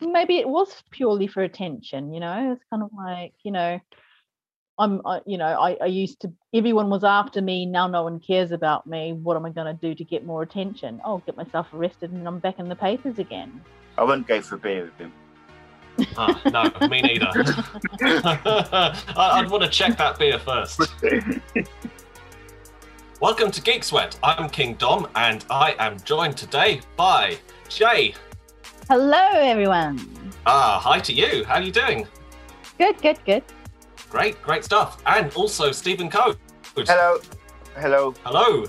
maybe it was purely for attention. You know, it's kind of like you know, I'm, I, you know, I, I used to. Everyone was after me. Now no one cares about me. What am I going to do to get more attention? Oh, get myself arrested, and I'm back in the papers again. I wouldn't go for a beer with him. Ah, no, me neither. I- I'd want to check that beer first. Welcome to Geek Sweat. I'm King Dom, and I am joined today by Jay. Hello, everyone. Ah, hi to you. How are you doing? Good, good, good. Great, great stuff. And also Stephen Coe. Hello. Hello. Hello.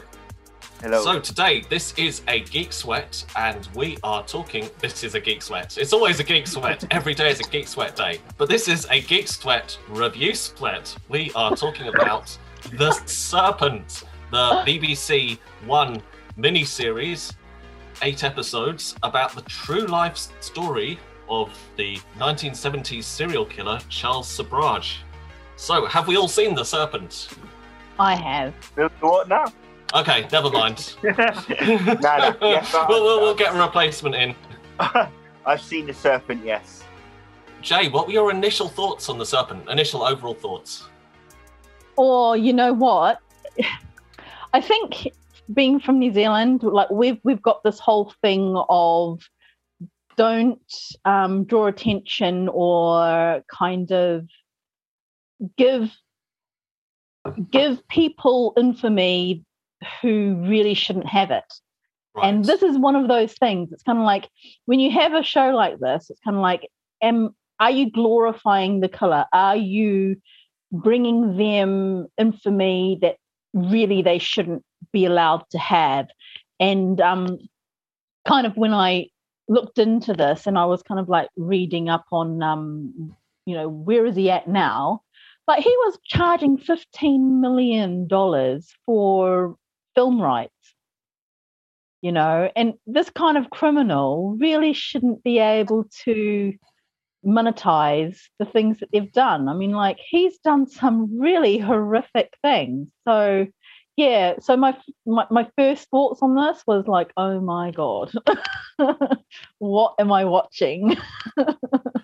Hello. So today, this is a Geek Sweat, and we are talking. This is a Geek Sweat. It's always a Geek Sweat. Every day is a Geek Sweat day. But this is a Geek Sweat review split. We are talking about The Serpent, the BBC One miniseries, eight episodes about the true life story of the 1970s serial killer Charles Sobhraj. So, have we all seen The Serpent? I have. what now? Okay, never mind. no, no. Yes, we'll, we'll, we'll get a replacement in. I've seen the serpent. Yes. Jay, what were your initial thoughts on the serpent? Initial overall thoughts? Or you know what? I think being from New Zealand, like we've we've got this whole thing of don't um, draw attention or kind of give give people infamy who really shouldn't have it. And this is one of those things. It's kind of like when you have a show like this, it's kind of like, am are you glorifying the color? Are you bringing them infamy that really they shouldn't be allowed to have? And um, kind of when I looked into this and I was kind of like reading up on, um, you know, where is he at now? Like he was charging fifteen million dollars for film rights you know and this kind of criminal really shouldn't be able to monetize the things that they've done i mean like he's done some really horrific things so yeah so my my, my first thoughts on this was like oh my god what am i watching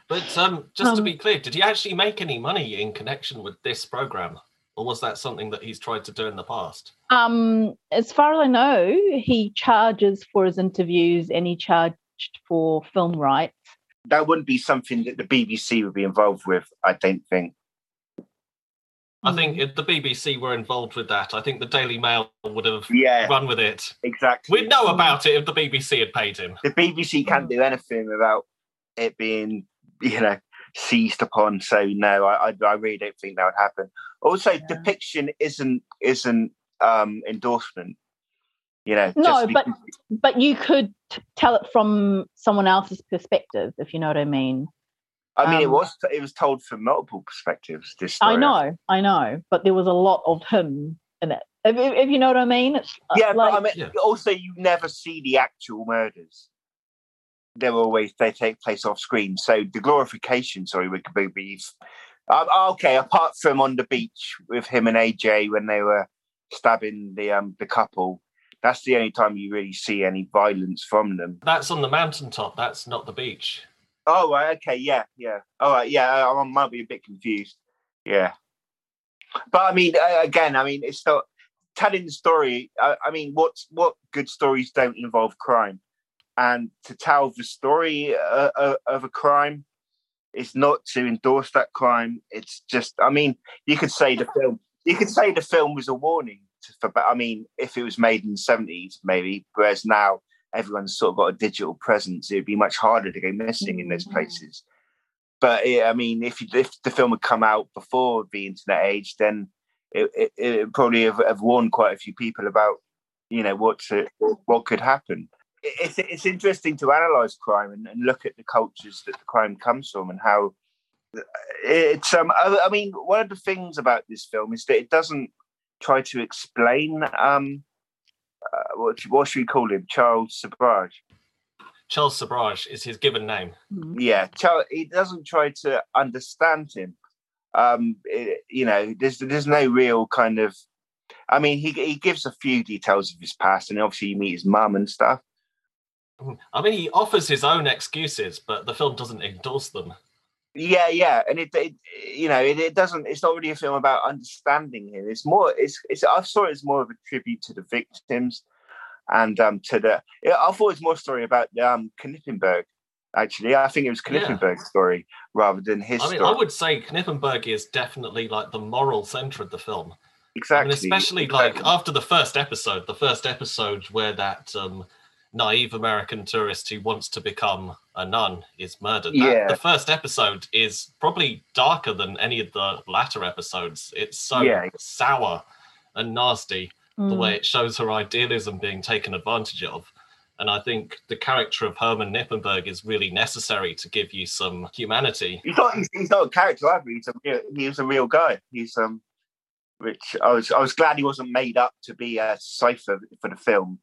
But um, just to Um, be clear, did he actually make any money in connection with this program? Or was that something that he's tried to do in the past? Um, as far as I know, he charges for his interviews and he charged for film rights. That wouldn't be something that the BBC would be involved with. I don't think. I think if the BBC were involved with that, I think the Daily Mail would have Yeah. run with it. Exactly. We'd know about it if the BBC had paid him. the BBC can't do anything without it being, you know, seized upon. So no, I, I, I really don't think that would happen. Also, Yeah. depiction isn't isn't um endorsement. You know, No, just but- because- But you could tell it from someone else's perspective, if you know what I mean. I mean, it um, was it was told from multiple perspectives. This I know, I know, but there was a lot of him in it. If, if, if you know what I mean, it's Yeah, like, but I mean, Yeah. also you never see the actual murders. They're always they take place off screen. So the glorification, sorry, would be. be um, okay, apart from on the beach with him and AJ when they were stabbing the um the couple, that's the only time you really see any violence from them. That's on the mountaintop. That's not the beach. Oh, right, okay, yeah, yeah. All right, yeah, I, might be a bit confused. Yeah, but I mean, uh, again, I mean, it's not telling the story. I, I mean, what's what good stories don't involve crime, and to tell the story uh, uh, of a crime is not to endorse that crime. It's just, I mean, you could say the film. You could say the film was a warning. For, but I mean, if it was made in the seventies, maybe, whereas now everyone's sort of got a digital presence, it'd be much harder to go missing in those Mhm. places. But yeah, I mean, if you, if the film had come out before the internet age, then it, it, it probably have, have warned quite a few people about you know what to, what could happen. It's it's interesting to analyze crime and, and look at the cultures that the crime comes from and how it's um I, I mean one of the things about this film is that it doesn't try to explain um uh, what what should we call him Charles Sobhraj Charles Sobhraj is his given name. Mhm. yeah Charles he doesn't try to understand him um it- you know there's there's no real kind of I mean he he gives a few details of his past and obviously you meet his mum and stuff I mean, he offers his own excuses, but the film doesn't endorse them. Yeah, yeah, and it, it you know, it, it, doesn't. It's not really a film about understanding him. It's more. It's. It's. I saw it as more of a tribute to the victims, and um to the. I thought it was more a story about um Knippenberg. Actually, I think it was Knippenberg's yeah. story rather than his. I mean, story. I would say Knippenberg is definitely like the moral center of the film. Exactly. I mean, especially exactly. like after the first episode, the first episode where that um naive American tourist who wants to become a nun is murdered. That, yeah. the first episode is probably darker than any of the latter episodes. It's so yeah. sour and nasty mm. the way Mm. it shows her idealism being taken advantage of. And I think the character of Herman Knippenberg is really necessary to give you some humanity. He's not. He's, he's not a character either. He's a. Real, he a real guy. He's um, which I was. I was glad he wasn't made up to be a cipher for the film.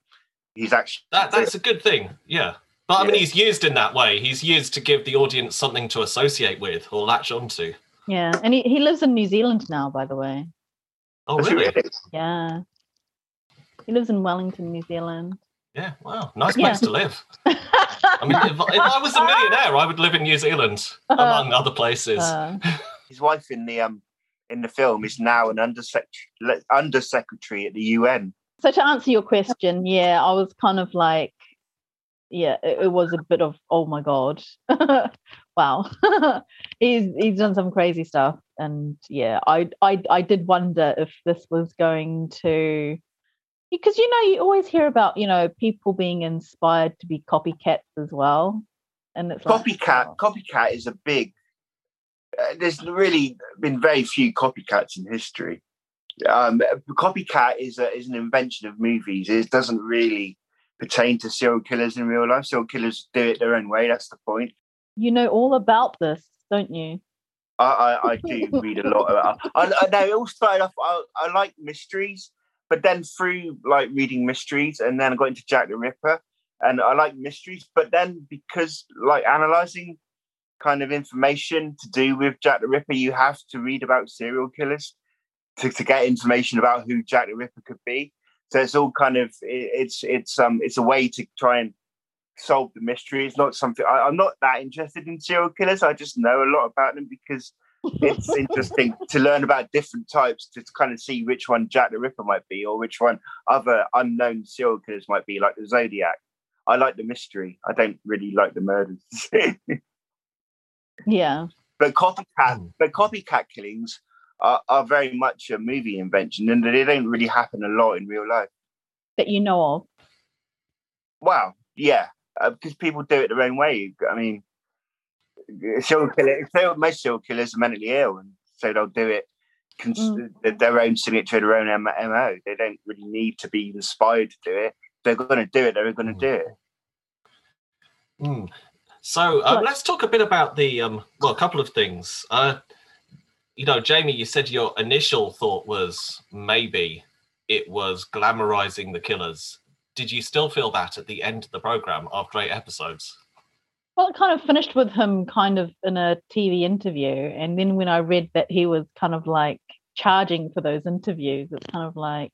He's actually That that's a good thing, yeah. But I mean, he's used in that way. He's used to give the audience something to associate with or latch onto. Yeah, and he, he lives in New Zealand now, by the way. Oh, Does really? really? Yeah, he lives in Wellington, New Zealand. Yeah. Wow. Nice Yeah. place to live. I mean, if, if I was a millionaire, I would live in New Zealand, among other places. Uh, His wife in the um in the film is now an undersecretary undersecretary at the UN. So to answer your question, yeah, I was kind of like, yeah, it, it was a bit of oh my god, wow, he's he's done some crazy stuff, and yeah, I I I did wonder if this was going to. Because you know, you always hear about you know people being inspired to be copycats as well, and it's like, Copycat oh. copycat is a big. Uh, there's really been very few copycats in history. Um, copycat is a, is an invention of movies. It doesn't really pertain to serial killers in real life. Serial killers do it their own way. That's the point. You know all about this, don't you? I, I, I do read a lot. About, I, I know it all started off. I, I like mysteries, but then through like reading mysteries, and then I got into Jack the Ripper, and I like mysteries. But then because like analyzing kind of information to do with Jack the Ripper, you have to read about serial killers to, to get information about who Jack the Ripper could be. So it's all kind of it, it's it's um it's a way to try and solve the mystery. It's not something I, I'm not that interested in serial killers. I just know a lot about them because it's interesting to learn about different types to kind of see which one Jack the Ripper might be or which one other unknown serial killers might be, like the Zodiac. I like the mystery. I don't really like the murders. Yeah. but copycat, Mm. but copycat killings are, are very much a movie invention, and they don't really happen a lot in real life. that you know of. Wow, yeah, uh, because people do it their own way. I mean, serial killer, serial- most serial killers are mentally ill, and so they'll do it cons- Mm. their own signature, their own M- mo. They don't really need to be inspired to do it. They're going to do it. They're going to Mm. do it. Hmm. So uh, let's talk a bit about the um, well, a couple of things. Uh, you know, Jamie, you said your initial thought was maybe it was glamorizing the killers. Did you still feel that at the end of the program after eight episodes? Well, it kind of finished with him kind of in a TV interview. And then when I read that he was kind of like charging for those interviews, it's kind of like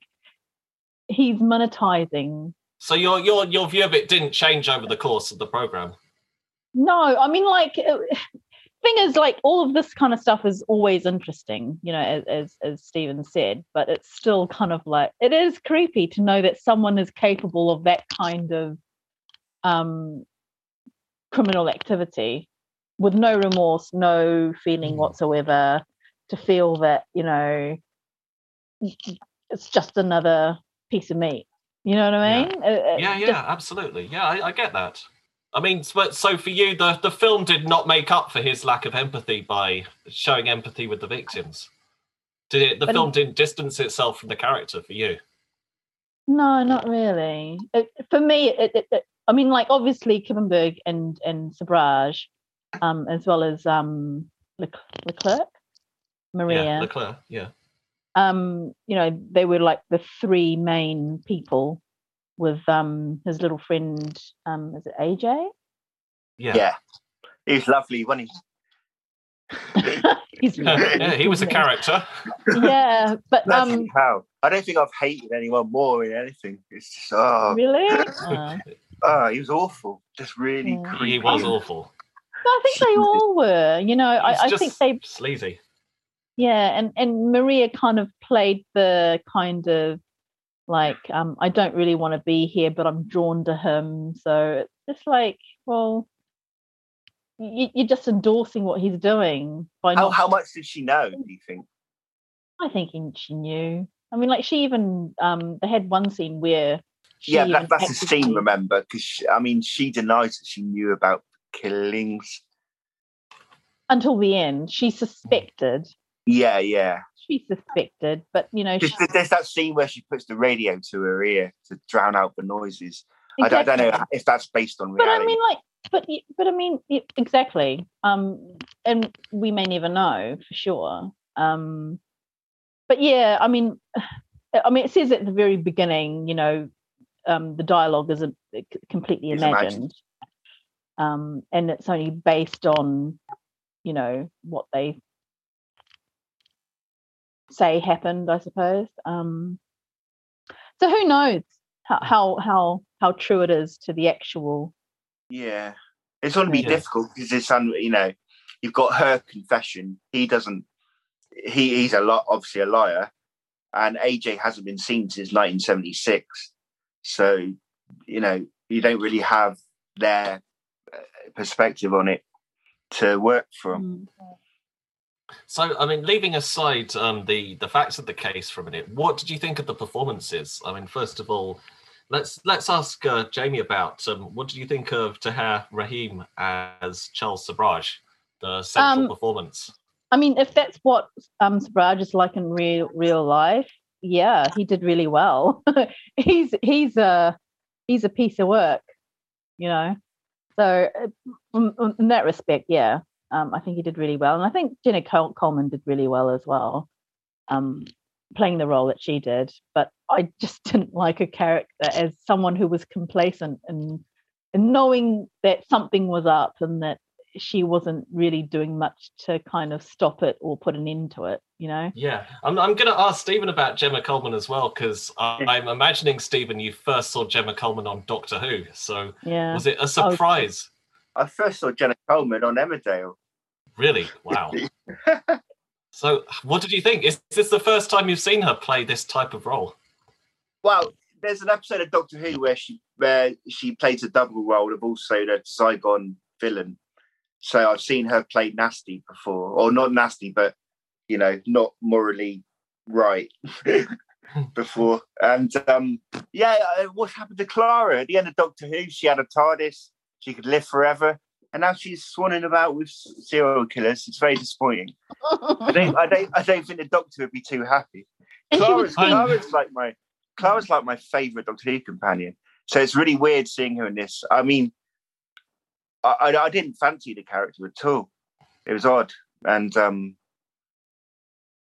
he's monetizing. So your your your view of it didn't change over the course of the program. No, I mean, like, it- thing is, like, all of this kind of stuff is always interesting, you know, as, as, as Stephen said, but it's still kind of like, it is creepy to know that someone is capable of that kind of um, criminal activity with no remorse, no feeling Mm. whatsoever, to feel that, you know, it's just another piece of meat. You know what I Yeah. mean? It- Yeah, yeah, just- absolutely. Yeah, I, I get that. I mean, so for you, the the film did not make up for his lack of empathy by showing empathy with the victims. Did it? The film didn't distance itself from the character for you. No, not really. It, for me, it, it, it, I mean, like obviously Knippenberg and and Sobhraj, um, as well as um Lec- Leclerc, Maria. Yeah, Leclerc. Yeah. um, you know, they were like the three main people with um his little friend, um, is it AJ? Yeah. Yeah, he's lovely, wasn't he? He's yeah, he was a character. yeah, but um, hell. I don't think I've hated anyone more in anything. It's just oh, really, Uh, Oh, he was awful. Just really Yeah. creepy. He was awful. I think they all were. You know, I, I just think they sleazy. Yeah, and and Maria kind of played the kind of like um I don't really want to be here, but I'm drawn to him. So it's just like, well, you, you're just endorsing what he's doing by How, not. how much did she know? Do you think? I think she knew. I mean, like she even um they had one scene where she yeah, that, that's a scene. Remember, because I mean, she denies that she knew about killings. until the end. She suspected. Yeah, yeah. She suspected, but you know, There's, she, there's that scene where she puts the radio to her ear to drown out the noises. I, don't, I don't know if that's based on but. I mean, like, but but I mean, exactly. Um, and we may never know for sure. Um, but yeah, I mean, I mean, it says at the very beginning, you know, um, the dialogue isn't completely Is imagined, imagined. um, and it's only based on, you know, what they say happened, I suppose. Um, so who knows how how how how true it is to the actual Yeah, it's going to be Yeah. difficult because it's un, you know you've got her confession. He doesn't. He he's a lot obviously a liar, and AJ hasn't been seen since 1976. So you know you don't really have their uh, perspective on it to work from. Mm. So, I mean, leaving aside um, the the facts of the case for a minute, what did you think of the performances? I mean, first of all, let's let's ask uh, Jamie about um, what did you think of Tahar Rahim as Charles Sobhraj, the central Um, performance? I mean, if that's what um Sobhraj is like in real real life, yeah, he did really well. he's he's a he's a piece of work, you know. So uh, in, in that respect, yeah, um, I think he did really well, and I think Jenna Col- Coleman did really well as well, um, playing the role that she did. But I just didn't like her character as someone who was complacent and, and knowing that something was up and that she wasn't really doing much to kind of stop it or put an end to it, you know? Yeah, I'm, I'm going to ask Stephen about Jenna Coleman as well because I'm imagining Stephen, you first saw Jenna Coleman on Doctor Who, so Yeah. was it a surprise? I first saw Jenna Coleman on Emmerdale. Really? Wow. so, what did you think? Is this the first time you've seen her play this type of role? Well, there's an episode of Doctor Who where she where she plays a double role of also the Zygon villain. So I've seen her play nasty before, or not nasty, but you know, not morally right before. And um, yeah, uh, what happened to Clara at the end of Doctor Who? She had a TARDIS, she could live forever, and now she's swanning about with serial killers. It's very disappointing. I don't, I don't, I don't think the Doctor would be too happy. Clara's. Clara's like my Clara's like my favorite Doctor Who companion. So it's really weird seeing her in this. I mean, I, I, I didn't fancy the character at all. It was odd, and um,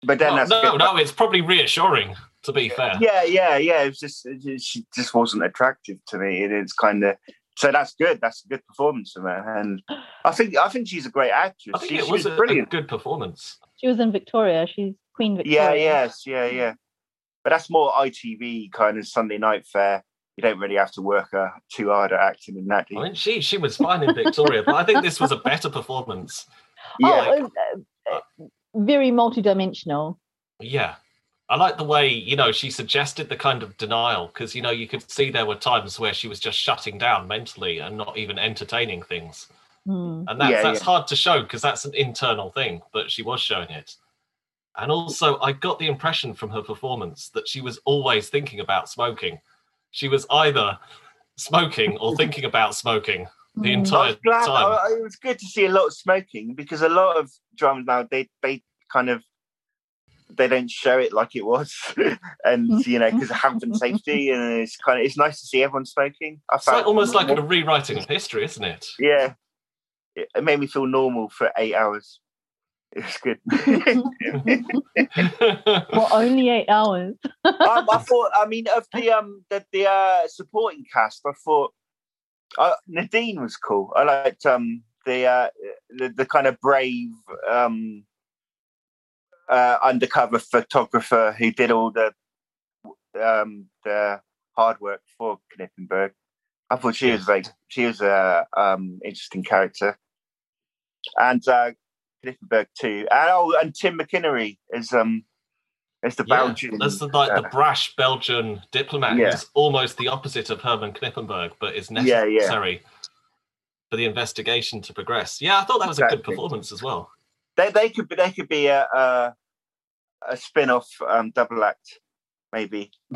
but then that's no, no, it's probably reassuring, to be fair. yeah, yeah, yeah. It was just it just- she just wasn't attractive to me. and it's kind of so that's good. That's a good performance from her, and I think I think she's a great actress. I think she, it she was, was a, a brilliant. good performance. she was in Victoria. She's Queen Victoria. Yeah, yes, yeah, yeah. But that's more ITV kind of Sunday night fare. You don't really have to work uh, too hard at acting in that. I mean, she she was fine in Victoria, but I think this was a better performance. yeah, Oh, uh, uh, very multidimensional. Yeah. I like the way, you know, she suggested the kind of denial because, you know, you could see there were times where she was just shutting down mentally and not even entertaining things. Hmm. And that's, Yeah, that's yeah. hard to show because that's an internal thing, but she was showing it. And also, I got the impression from her performance that she was always thinking about smoking. She was either smoking or thinking about smoking the Hmm. I entire was glad. time. I- it was good to see a lot of smoking because a lot of dramas now they they kind of they don't show it like it was, and you know because of health and safety, and it's kind of it's nice to see everyone smoking. I It's like felt almost like a rewriting of history, isn't it? yeah. It, it made me feel normal for eight hours. It was good. well, only eight hours. I, I thought. I mean, of the um the, the uh, supporting cast, I thought uh, Nadine was cool. I liked um the uh the, the kind of brave um uh undercover photographer who did all the um the hard work for Knippenberg. I thought she was very, she was a um, interesting character, and uh, Knippenberg too. And oh, and Tim McInnerny is um is the Yeah, Belgian. That's the, like the uh, brash Belgian diplomat Yeah. who's almost the opposite of Herman Knippenberg, but is Yeah, yeah. necessary for the investigation to progress. Yeah, I thought that was a good performance as well. They they could be they could be a a, a spin off um, double act maybe.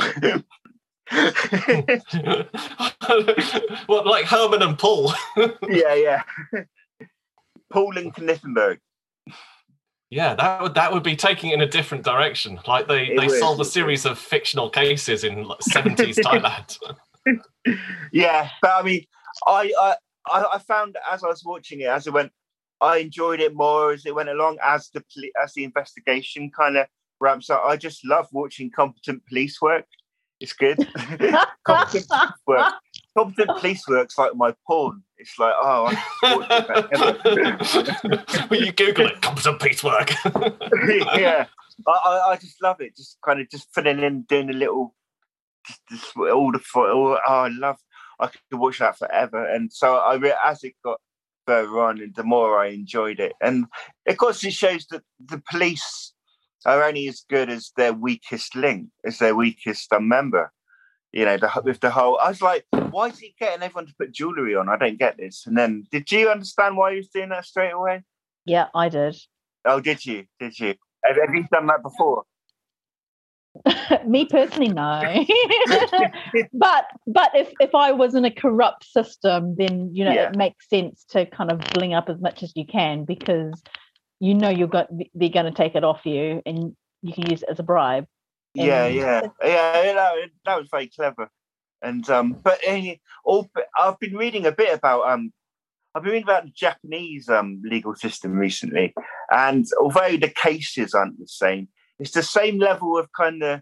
what, like Herman and Paul? yeah, yeah. Paul and Knippenberg. yeah, that would that would be taking it in a different direction. Like they It they would, solve a series of fictional cases in like, 70s Thailand. Yeah, but I mean, I, I I I found as I was watching it, as it went, I enjoyed it more as it went along. As the poli- as the investigation kind of ramps up, I just love watching competent police work. It's good. competent police work. Competent police work's like my porn. It's like, oh, I can watch it forever. when you Google it, competent police work. yeah, I, I, I just love it. Just kind of just filling in, doing a little, just, just all the fo- all, oh, I love. I could watch that forever, and so I re- as it got further on, and the more I enjoyed it, and of course it shows that the police are only as good as their weakest link, as their weakest member. You know, the, with the whole, I was like, why is he getting everyone to put jewelry on? I don't get this. And then, did you understand why he was doing that straight away? yeah, I did. Oh, did you? Did you? Have, have you done that before? Me personally, no. but but if if I was in a corrupt system, then you know Yeah. it makes sense to kind of bling up as much as you can because you know you're got they're going to take it off you and you can use it as a bribe. Yeah, And- yeah, yeah. you know, that was very clever. And um, but uh, all I've been reading a bit about um, I've been reading about the Japanese um legal system recently, and although the cases aren't the same, it's the same level of kind of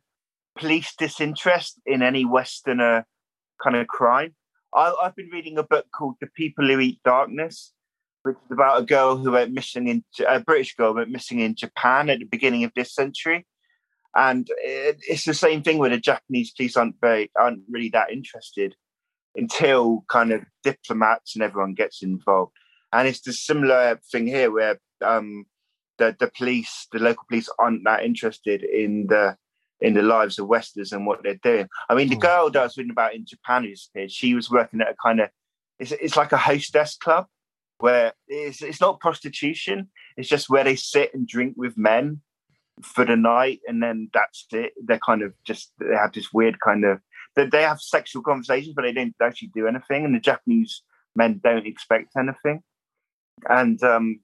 police disinterest in any Westerner kind of crime. I, I've been reading a book called The People Who Eat Darkness, which is about a girl who went missing in a British girl went missing in Japan at the beginning of this century and it, it's the same thing where the Japanese police aren't very aren't really that interested until kind of diplomats and everyone gets involved. And it's the similar thing here where um, the the police, the local police, aren't that interested in the in the lives of Westerners and what they're doing. I mean, the Hmm. girl that I was reading about in Japan who disappeared, she was working at a kind of it's it's like a hostess club where it's it's not prostitution. It's just where they sit and drink with men for the night and then that's it they're kind of just they have this weird kind of they, they have sexual conversations but they don't actually do anything and the japanese men don't expect anything and um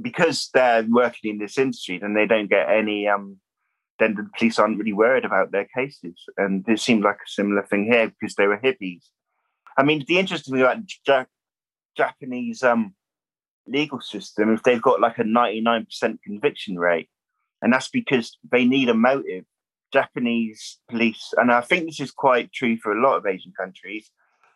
because they're working in this industry then they don't get any um then the police aren't really worried about their cases. And it seemed like a similar thing here because they were hippies. I mean the interesting thing about ja- japanese um legal system if they've got like a 99% conviction rate. And that's because they need a motive. Japanese police and i think this is quite true for a lot of asian countries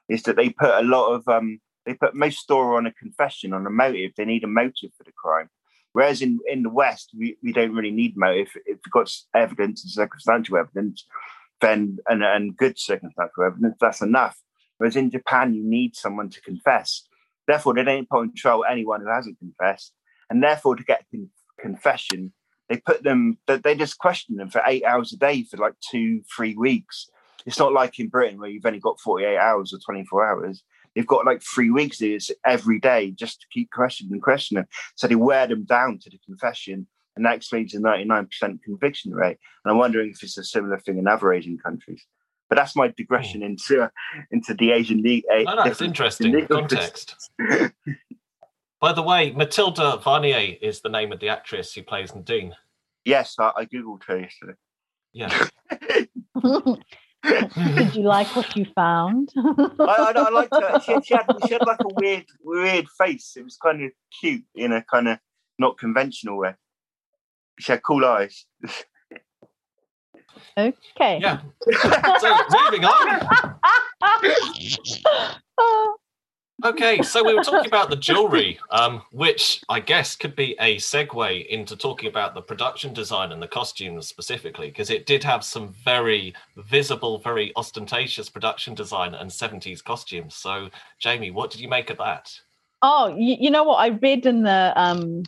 is that they put a lot of um they put most store on a confession on a motive they need a motive for the crime whereas in in the west we, we don't really need motive if you've got evidence and circumstantial evidence then and, and good circumstantial evidence that's enough whereas in japan you need someone to confess Therefore, they don't put on trial anyone who hasn't confessed, and therefore, to get con- confession, they put them. They they just question them for eight hours a day for like two, three weeks. It's not like in Britain where you've only got forty-eight hours or twenty-four hours. They've got like three weeks it's every day just to keep questioning and questioning. So they wear them down to the confession, and that explains the ninety-nine percent conviction rate. And I'm wondering if it's a similar thing in other Asian countries. But that's my digression hmm. into into the Asian league. Oh, no, it's interesting context. By the way, Matilda Varnier is the name of the actress who plays Nadine. Yes, I, I googled her yesterday. Yeah. Did you like what you found? I, I, I liked her. She, had- she had she had like a weird weird face. It was kind of cute in a kind of not conventional way. She had cool eyes. okay. Yeah. So moving on. Okay, so we were talking about the jewelry, um, which I guess could be a segue into talking about the production design and the costumes specifically, because it did have some very visible, very ostentatious production design and 70s costumes. So, Jamie, what did you make of that? Oh, you, you know what? I read in the um,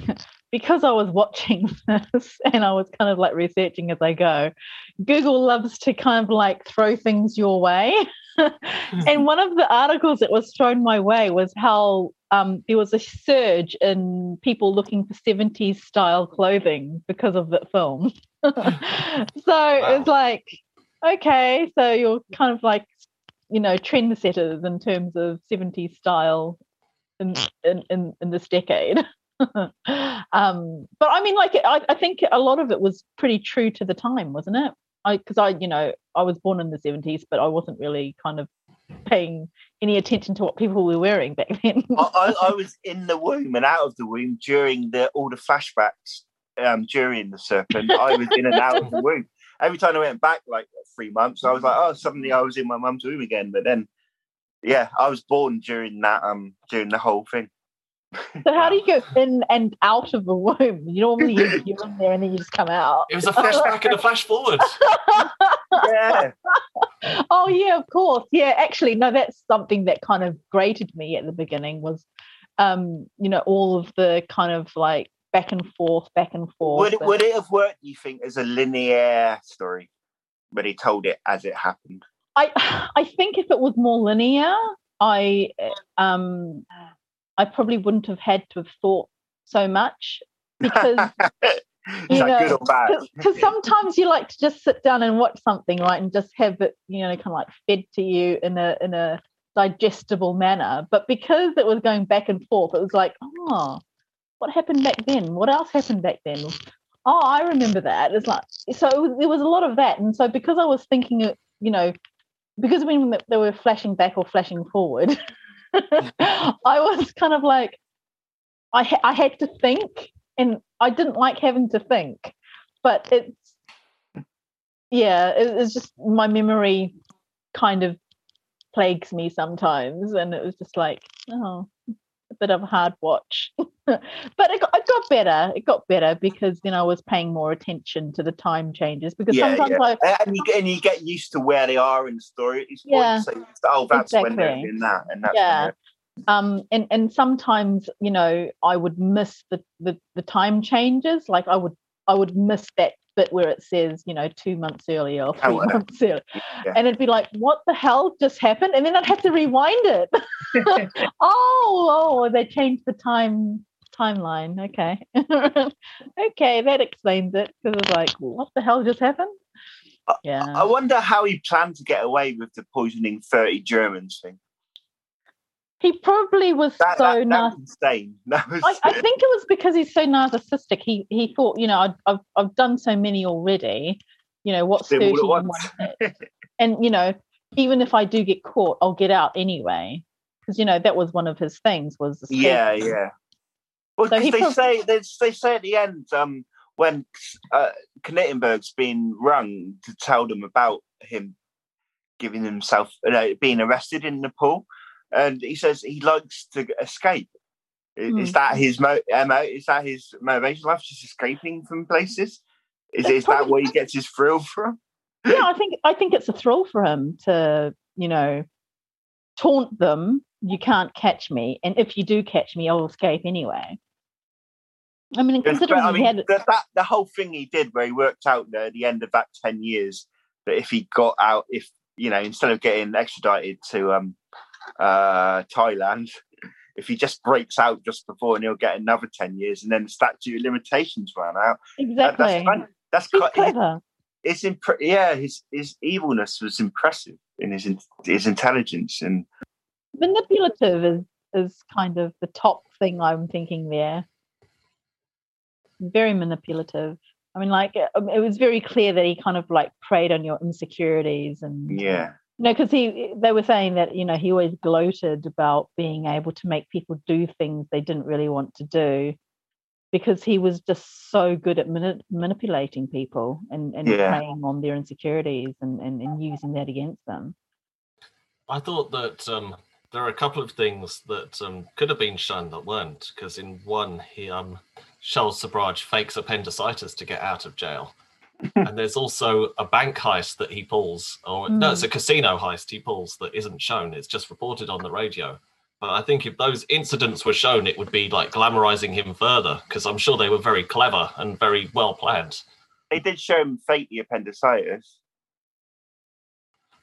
because I was watching this and I was kind of like researching as I go. Google loves to kind of like throw things your way. and one of the articles that was thrown my way was how um, there was a surge in people looking for 70s style clothing because of the film. so wow. it's like, okay, so you're kind of like, you know, trendsetters in terms of 70s style in, in, in, in this decade. um, but I mean, like, I, I think a lot of it was pretty true to the time, wasn't it? Because I, I, you know, I was born in the 70s, but I wasn't really kind of paying any attention to what people were wearing back then. I, I, was in the womb and out of the womb during the all the flashbacks um, during the serpent. I was in and out of the womb. Every time I went back like three months, I was like, oh, suddenly I was in my mum's womb again. But then, yeah, I was born during that um during the whole thing. So how do you go in and out of the womb? You normally you're in there and then you just come out. It was a flashback and a flash forward. yeah. Oh yeah, of course. Yeah, actually, no, that's something that kind of grated me at the beginning was, um, you know, all of the kind of like back and forth, back and forth. Would it, would it have worked? You think as a linear story, but he told it as it happened? I I think if it was more linear, I um I probably wouldn't have had to have thought so much because you know because sometimes you like to just sit down and watch something right and just have it you know kind of like fed to you in a in a digestible manner. But because it was going back and forth it was like oh what happened back then? What else happened back then? Oh i remember that. It's like so it was, there was a lot of that. And so because i was thinking you know because when they were flashing back or flashing forward I was kind of like, I ha- I had to think, and I didn't like having to think, but it's yeah, it, it's just my memory kind of plagues me sometimes, and it was just like, oh, bit of a hard watch. but it got, it got better. It got better because then I was paying more attention to the time changes because yeah, sometimes yeah. I and you, get, and you get used to where they are in the story at this point. Yeah, so oh, that's exactly. when they're in that, and that's yeah. Um, and and sometimes you know I would miss the, the the time changes. Like I would I would miss that bit where it says, you know, two months earlier or oh, three months earlier. Yeah. And it'd be like, what the hell just happened? And then I'd have to rewind it. Oh, oh, oh, they changed the time timeline. Okay. okay, that explains it. Because it's like, what the hell just happened? Yeah. I wonder how he planned to get away with the poisoning 30 Germans thing. He probably was that, so that, was insane. Was... I, I, think it was because he's so narcissistic. He he thought, you know, I've I've, done so many already. You know, what's thirty And you know, even if I do get caught, I'll get out anyway. Because you know that was one of his things was yeah, yeah. Well, so they probably... say they, they say at the end um, when uh, Knippenberg's been rung to tell them about him giving himself uh, being arrested in Nepal and he says he likes to escape. Mm. Is hmm. that his mo- Is that his motivation? Life just escaping from places. Is, is probably, that where he gets his thrill from? yeah, I think I think it's a thrill for him to you know taunt them. You can't catch me, and if you do catch me, I'll escape anyway. I mean, considering I mean, had... the, that the whole thing he did, where he worked out at the end of that ten years, that if he got out, if you know, instead of getting extradited to um, uh, Thailand. If he just breaks out just before, and he'll get another ten years, and then the statute of limitations run out. Exactly. Uh, that's that's quite, clever. It's imp- yeah, his his evilness was impressive in his his intelligence and manipulative is is kind of the top thing I'm thinking there. Very manipulative. I mean, like it, it was very clear that he kind of like preyed on your insecurities and yeah, no, because he they were saying that you know he always gloated about being able to make people do things they didn't really want to do, because he was just so good at mani- manipulating people and and yeah. preying on their insecurities and, and and using that against them. I thought that um, there are a couple of things that um, could have been shown that weren't, because in one, he um, Charles Sobhraj fakes appendicitis to get out of jail. And there's also a bank heist that he pulls, or no, it's a casino heist he pulls that isn't shown. It's just reported on the radio. But I think if those incidents were shown, it would be like glamorizing him further, because I'm sure they were very clever and very well planned. They did show him fake the appendicitis.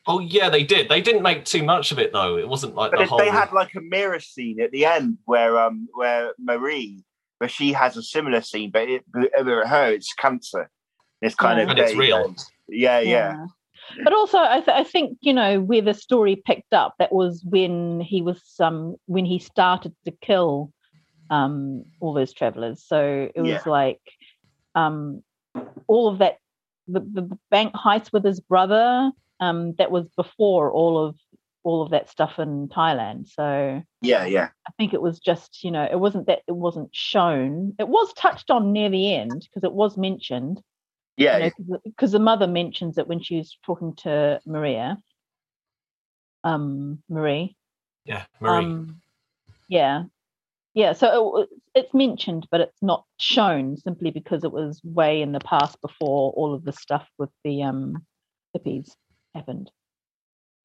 Oh yeah, they did. They didn't make too much of it though. It wasn't like But the it- whole. they had like a mirror scene at the end where um where Marie, where she has a similar scene, but it, but over her it's cancer. It's kind Yeah. of And it's vague. real. Yeah, yeah, But also, I, th- I think you know where the story picked up. That was when he was um when he started to kill um all those travelers. So it was Yeah. like um all of that the, the bank heist with his brother. Um, that was before all of all of that stuff in Thailand. So yeah, yeah. I think it was just you know it wasn't that it wasn't shown. It was touched on near the end because it was mentioned Yeah, because the mother mentions it when she was talking to Maria. Um, Marie. yeah, Marie. Um, yeah, yeah. So it, it's mentioned, but it's not shown simply because it was way in the past before all of the stuff with the um hippies happened.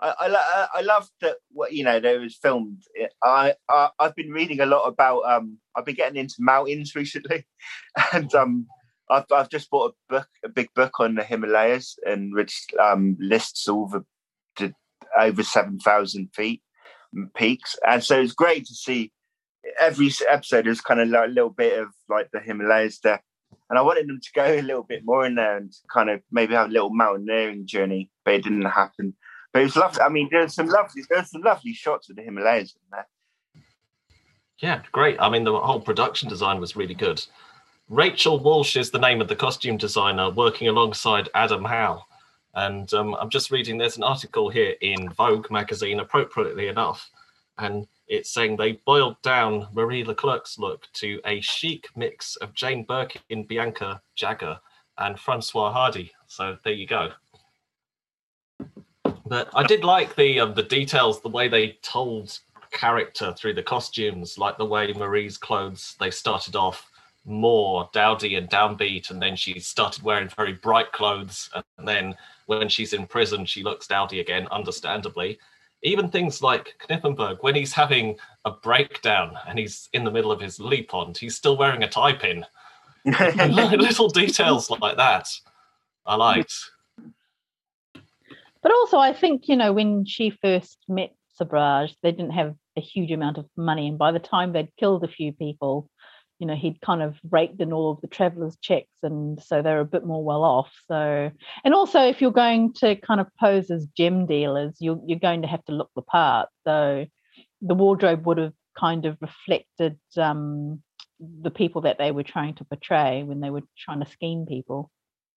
I, I, lo- I love that. What you know, there was filmed. I, I I've been reading a lot about. Um, I've been getting into mountains recently, and um, I've I've just bought a book, a big book on the Himalayas, and which um lists all the, the over seven thousand feet peaks, and so it's great to see. Every episode is kind of like a little bit of like the Himalayas there. And I wanted them to go a little bit more in there and kind of maybe have a little mountaineering journey, but it didn't happen. But it was lovely. I mean, there's some lovely, there's some lovely shots of the Himalayas in there. Yeah, great. I mean, the whole production design was really good. Rachel Walsh is the name of the costume designer working alongside Adam Howe. And um, I'm just reading, there's an article here in Vogue magazine, appropriately enough, and it's saying they boiled down Marie Leclerc's look to a chic mix of Jane Birkin, Bianca Jagger, and Françoise Hardy. So there you go. But I did like the um, the details, the way they told character through the costumes, like the way Marie's clothes, they started off more dowdy and downbeat, and then she started wearing very bright clothes. And then when she's in prison, she looks dowdy again, understandably. Even things like Knippenberg, when he's having a breakdown and he's in the middle of his lee pond, he's still wearing a tie pin. Little details like that I liked. But also, I think you know when she first met Sobhraj, they didn't have a huge amount of money, and by the time they'd killed a few people, you know he'd kind of raked in all of the travelers' checks, and so they're a bit more well off. So, and also if you're going to kind of pose as gem dealers, you're you're going to have to look the part. So, the wardrobe would have kind of reflected um, the people that they were trying to portray when they were trying to scheme people.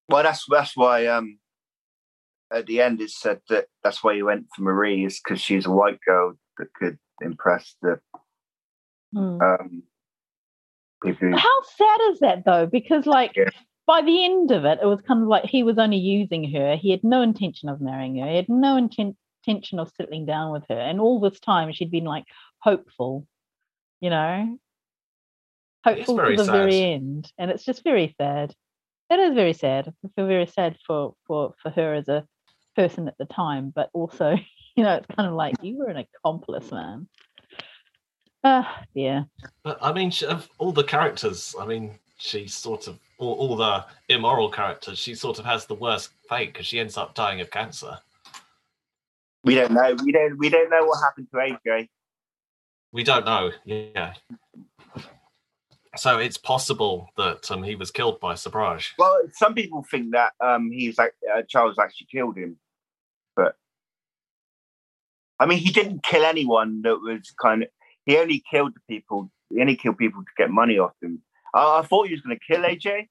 well, that's that's why um, at the end it said that that's why he went for Marie is because she's a white girl that could impress the Hmm. um, who- How sad is that though? Because like Yeah. by the end of it, it was kind of like he was only using her. He had no intention of marrying her. He had no inten- intention of settling down with her. And all this time, she'd been like hopeful, you know, hopeful to the very end. And it's just very sad. It is very sad. I feel very sad for for for her as a person at the time, but also, you know, it's kind of like you were an accomplice, man. Ah, yeah. But I mean, she, of all the characters, I mean, she sort of, all, all the immoral characters, she sort of has the worst fate because she ends up dying of cancer. We don't know. We don't. We don't know what happened to AJ. We don't know. Yeah. So it's possible that um, he was killed by Sobhraj. Well, some people think that um, he's like uh, Charles actually killed him, but I mean, he didn't kill anyone that was kind of. He only killed the people. He only killed people to get money off them. I, I thought he was going to kill AJ,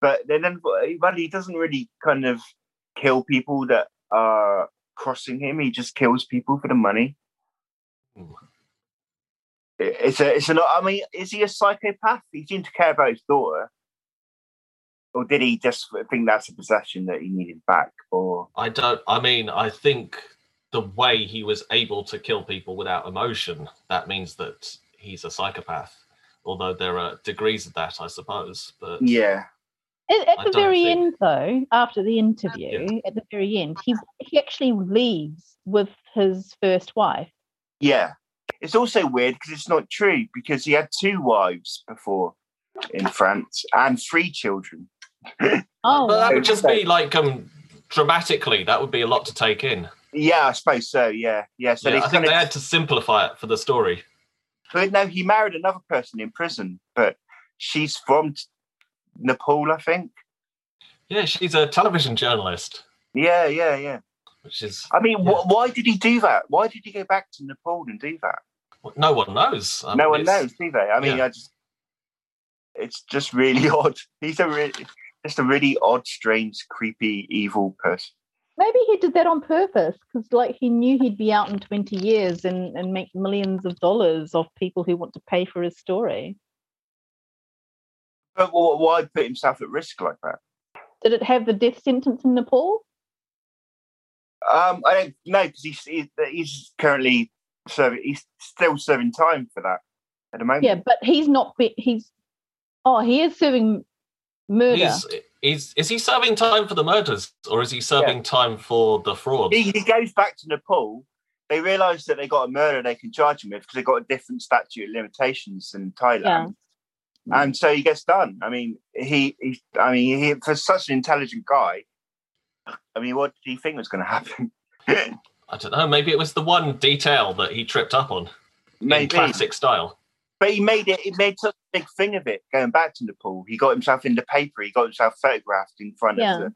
but then, but he doesn't really kind of kill people that are crossing him. He just kills people for the money. Hmm. It- It's a, it's a. I mean, is he a psychopath? He seemed to care about his daughter, or did he just think that's a possession that he needed back? Or I don't, I mean, I think the way he was able to kill people without emotion, that means that he's a psychopath. Although there are degrees of that, I suppose. But Yeah. At, at the very think- end, though, after the interview, at the very end, he he actually leaves with his first wife. Yeah. It's also weird because it's not true because he had two wives before in France and three children. Oh, but that would just be like um dramatically, that would be a lot to take in. Yeah, I suppose so. Yeah. Yeah. So Yeah, I think kind they had to simplify it for the story. but no, he married another person in prison, but she's from Nepal, I think. Yeah, she's a television journalist, Yeah, yeah, yeah. which is I mean, Yeah. wh- why did he do that? Why did he go back to Nepal and do that? no one knows. I no mean, one knows, do they? I mean, yeah. I just, it's just really odd. He's a really, just a really odd, strange, creepy, evil person. Maybe he did that on purpose because, like, he knew he'd be out in twenty years and and make millions of dollars off people who want to pay for his story. But why put himself at risk like that? Did it have the death sentence in Nepal? Um, I don't know because he's, he's he's currently serving. He's still serving time for that at the moment. Yeah, but he's not. Be, he's oh, he is serving murder. He's, he's, is he serving time for the murders or is he serving time for the fraud? He, he goes back to Nepal. They realise that they got a murder they can charge him with because they got a different statute of limitations in Thailand. And so he gets done. I mean, he, he I mean, he, for such an intelligent guy, I mean, what do you think was going to happen? I don't know. Maybe it was the one detail that he tripped up on in Maybe, classic style. But he made it. He made such a big thing of it going back to Nepal. He got himself in the paper. He got himself photographed in front Yeah. of the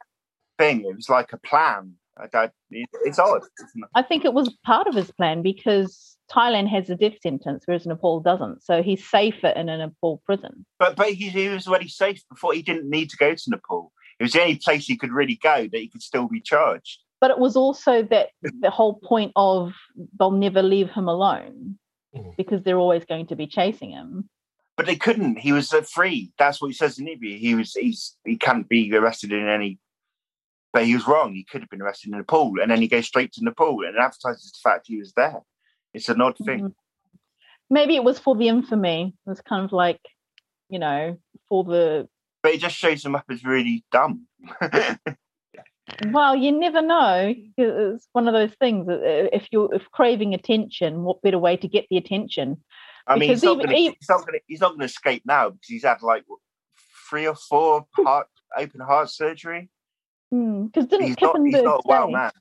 thing. It was like a plan. I it's odd. Isn't it? I think it was part of his plan because Thailand has a death sentence, whereas Nepal doesn't. So he's safer in a Nepal prison. But but he, he was already safe before. He didn't need to go to Nepal. It was the only place he could really go that he could still be charged. But it was also that the whole point of they'll never leave him alone Mhm. because they're always going to be chasing him. But they couldn't. He was uh, free. That's what he says in the interview. He was. He's. He can't be arrested in any. But he was wrong. He could have been arrested in Nepal, and then he goes straight to Nepal and advertises the fact he was there. It's an odd thing. Mhm. Maybe it was for the infamy. It was kind of like, you know, for the But it just shows him up as really dumb. well, you never know. It's one of those things. uh, If you're if craving attention, what better way to get the attention? I mean, Because he's not, even- gonna, even- he's not. He's not gonna escape now because he's had like three or four heart open heart surgery. Because didn't He's not. He's Knippenberg not a well say- man.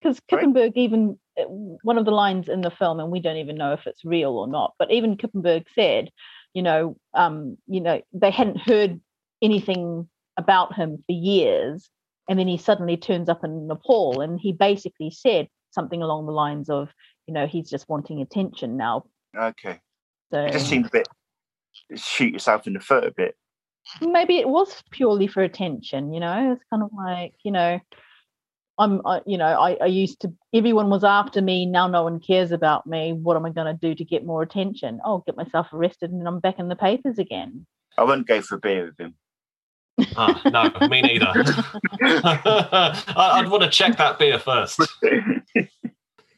because? Knippenberg even uh, one of the lines in the film, and we don't even know if it's real or not, but even Knippenberg said, you know, um, you know, they hadn't heard anything about him for years, and then he suddenly turns up in Nepal, and he basically said something along the lines of, you know, he's just wanting attention now. Okay. So It just seems a bit. Shoot yourself in the foot a bit. maybe it was purely for attention you know it's kind of like you know i'm I, you know I, I used to everyone was after me now no one cares about me what am i going to do to get more attention oh get myself arrested and i'm back in the papers again I wouldn't go for a beer with him. Ah, no, me neither. I- I'd want to check that beer first.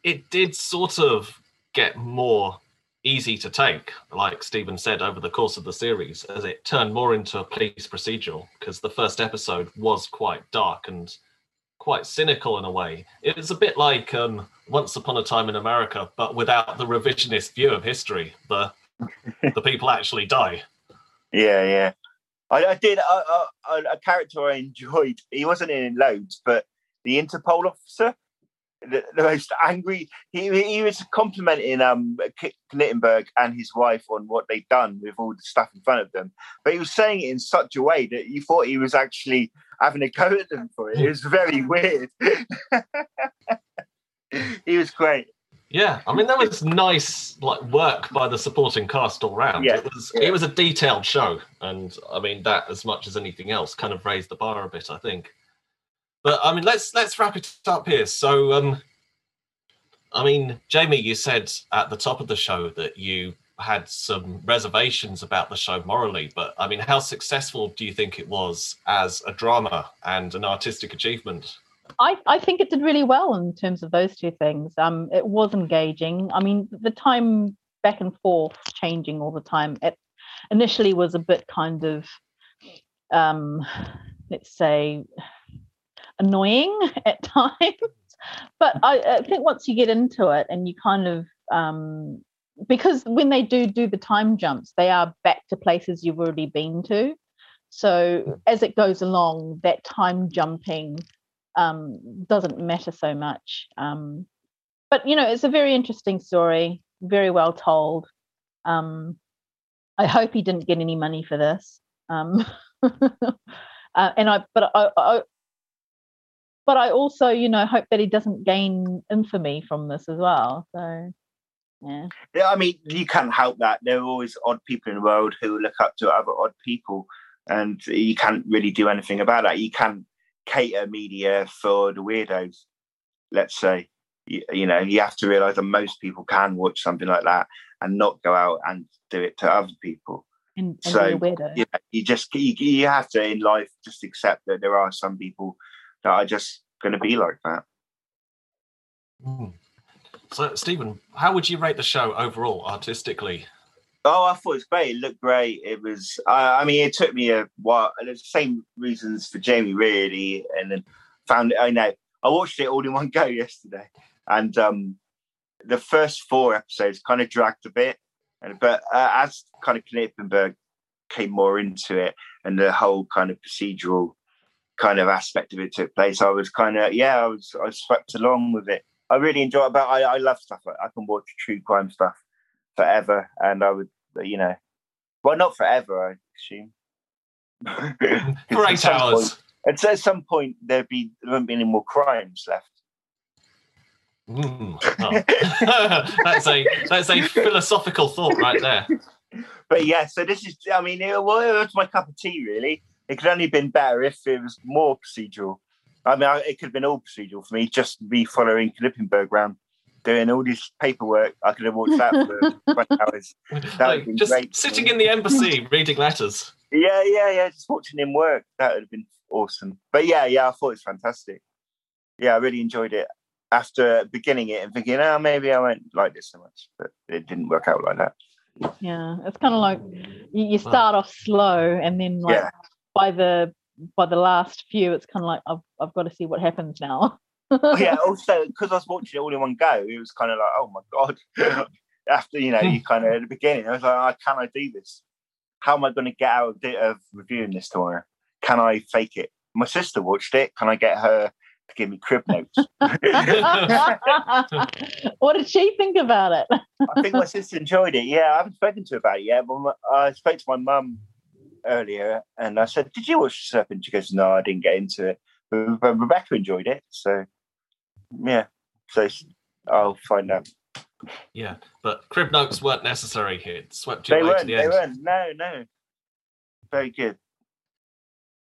It did sort of get more easy to take, like Stephen said, over the course of the series, as it turned more into a police procedural, because the first episode was quite dark and quite cynical in a way. It was a bit like um, Once Upon a Time in America, but without the revisionist view of history. The the people actually die. Yeah, yeah. I, I did a character I enjoyed. He wasn't in loads, but the Interpol officer, the, the most angry. He he was complimenting um Knippenberg and his wife on what they'd done with all the stuff in front of them, but he was saying it in such a way that you thought he was actually having a go at them for it. It was very weird. he was great. Yeah, I mean that was nice like work by the supporting cast all round. Yeah, it was yeah. it was a detailed show, and I mean that as much as anything else kind of raised the bar a bit, I think. But I mean let's let's wrap it up here. So um I mean, Jamie, you said at the top of the show that you had some reservations about the show morally, but I mean, how successful do you think it was as a drama and an artistic achievement? I, I think it did really well in terms of those two things. Um, it was engaging. I mean, the time back and forth changing all the time. It initially was a bit kind of, um, let's say, annoying at times. But I, I think once you get into it and you kind of um, because when they do do the time jumps, they are back to places you've already been to. So as it goes along, that time jumping um, doesn't matter so much. Um, but you know, it's a very interesting story, very well told. Um, I hope he didn't get any money for this. Um, uh, and I, but I, I, but I also, you know, hope that he doesn't gain infamy from this as well. So, yeah. Yeah, I mean, you can't help that. There are always odd people in the world who look up to other odd people, and you can't really do anything about that. You can cater media for the weirdos, let's say. You, you know, you have to realize that most people can watch something like that and not go out and do it to other people. And, and So, be a weirdo. You just you, you have to in life just accept that there are some people that are just going to be like that. Mm. So, Stephen, how would you rate the show overall, artistically? Oh, I thought it was great. It looked great. It was. I, I mean, it took me a while. And the same reasons for Jamie, really. And then found it. I know. I watched it all in one go yesterday, and um, the first four episodes kind of dragged a bit. And but uh, as kind of Knippenberg came more into it, and the whole kind of procedural kind of aspect of it took place, I was kind of yeah, I was I swept along with it. I really enjoy it. But I, I love stuff like I can watch true crime stuff forever, and I would, you know, well, not forever, I assume. For At eight some hours. point- At some point, there'd be there won't be any more crimes left. Mm. Oh. that's a that's a philosophical thought right there. But yeah, so this is, I mean, it, well, it was my cup of tea, really. It could only have been better if it was more procedural. I mean, I, it could have been all procedural for me, just me following Knippenberg around, doing all this paperwork. I could have watched that for 20 hours. would've Like, been just great. sitting in the embassy reading letters. Yeah, yeah, yeah. Just watching him work. That would have been awesome. But yeah, yeah, I thought it was fantastic. Yeah, I really enjoyed it. After beginning it and thinking, oh, maybe I won't like this so much, but it didn't work out like that. Yeah, it's kind of like you, you start off slow, and then like Yeah. by the by the last few, it's kind of like I've I've got to see what happens now. Yeah, also because I was watching it all in one go, it was kind of like, oh my god. After you know, you hmm. kind of at the beginning, I was like, oh, can I do this? How am I going to get out of, of reviewing this tomorrow? Can I fake it? My sister watched it. Can I get her to give me crib notes? what did she think about it? I think my sister enjoyed it. Yeah, I haven't spoken to her about it yet, but I spoke to my mum earlier and I said, Did you watch Serpent? She goes, No, I didn't get into it. But Rebecca enjoyed it. So, yeah. So I'll find out. Yeah, but crib notes weren't necessary. Here. It swept you They away to weren't. the They end. weren't. No, no. Very good.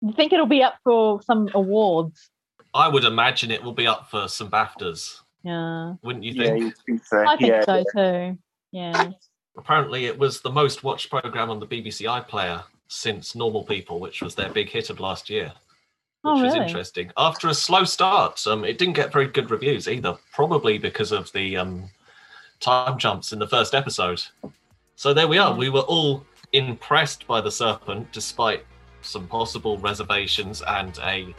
You think it'll be up for some awards? I would imagine it will be up for some BAFTAs, Yeah, wouldn't you Yeah, think? you think so. I think yeah. so too. Yeah, Apparently, it was the most watched program on the BBC iPlayer since Normal People, which was their big hit of last year. Which Oh, was really? interesting. After a slow start, um, it didn't get very good reviews either, probably because of the um, time jumps in the first episode. So there we are. Yeah. We were all impressed by the Serpent, despite some possible reservations and a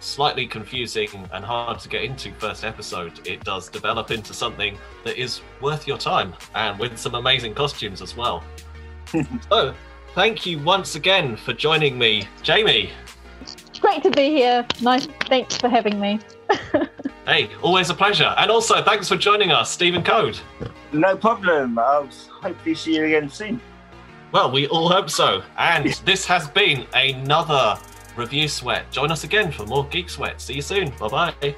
slightly confusing and hard to get into first episode. It does develop into something that is worth your time and with some amazing costumes as well. so, thank you once again for joining me, Jamie. It's great to be here. Nice. Thanks for having me. Hey, always a pleasure. And also, thanks for joining us, Stephen Code. No problem. I'll hopefully see you again soon. Well, we all hope so. And this has been another Review Sweat. Join us again for more Geek Sweat. See you soon. Bye bye.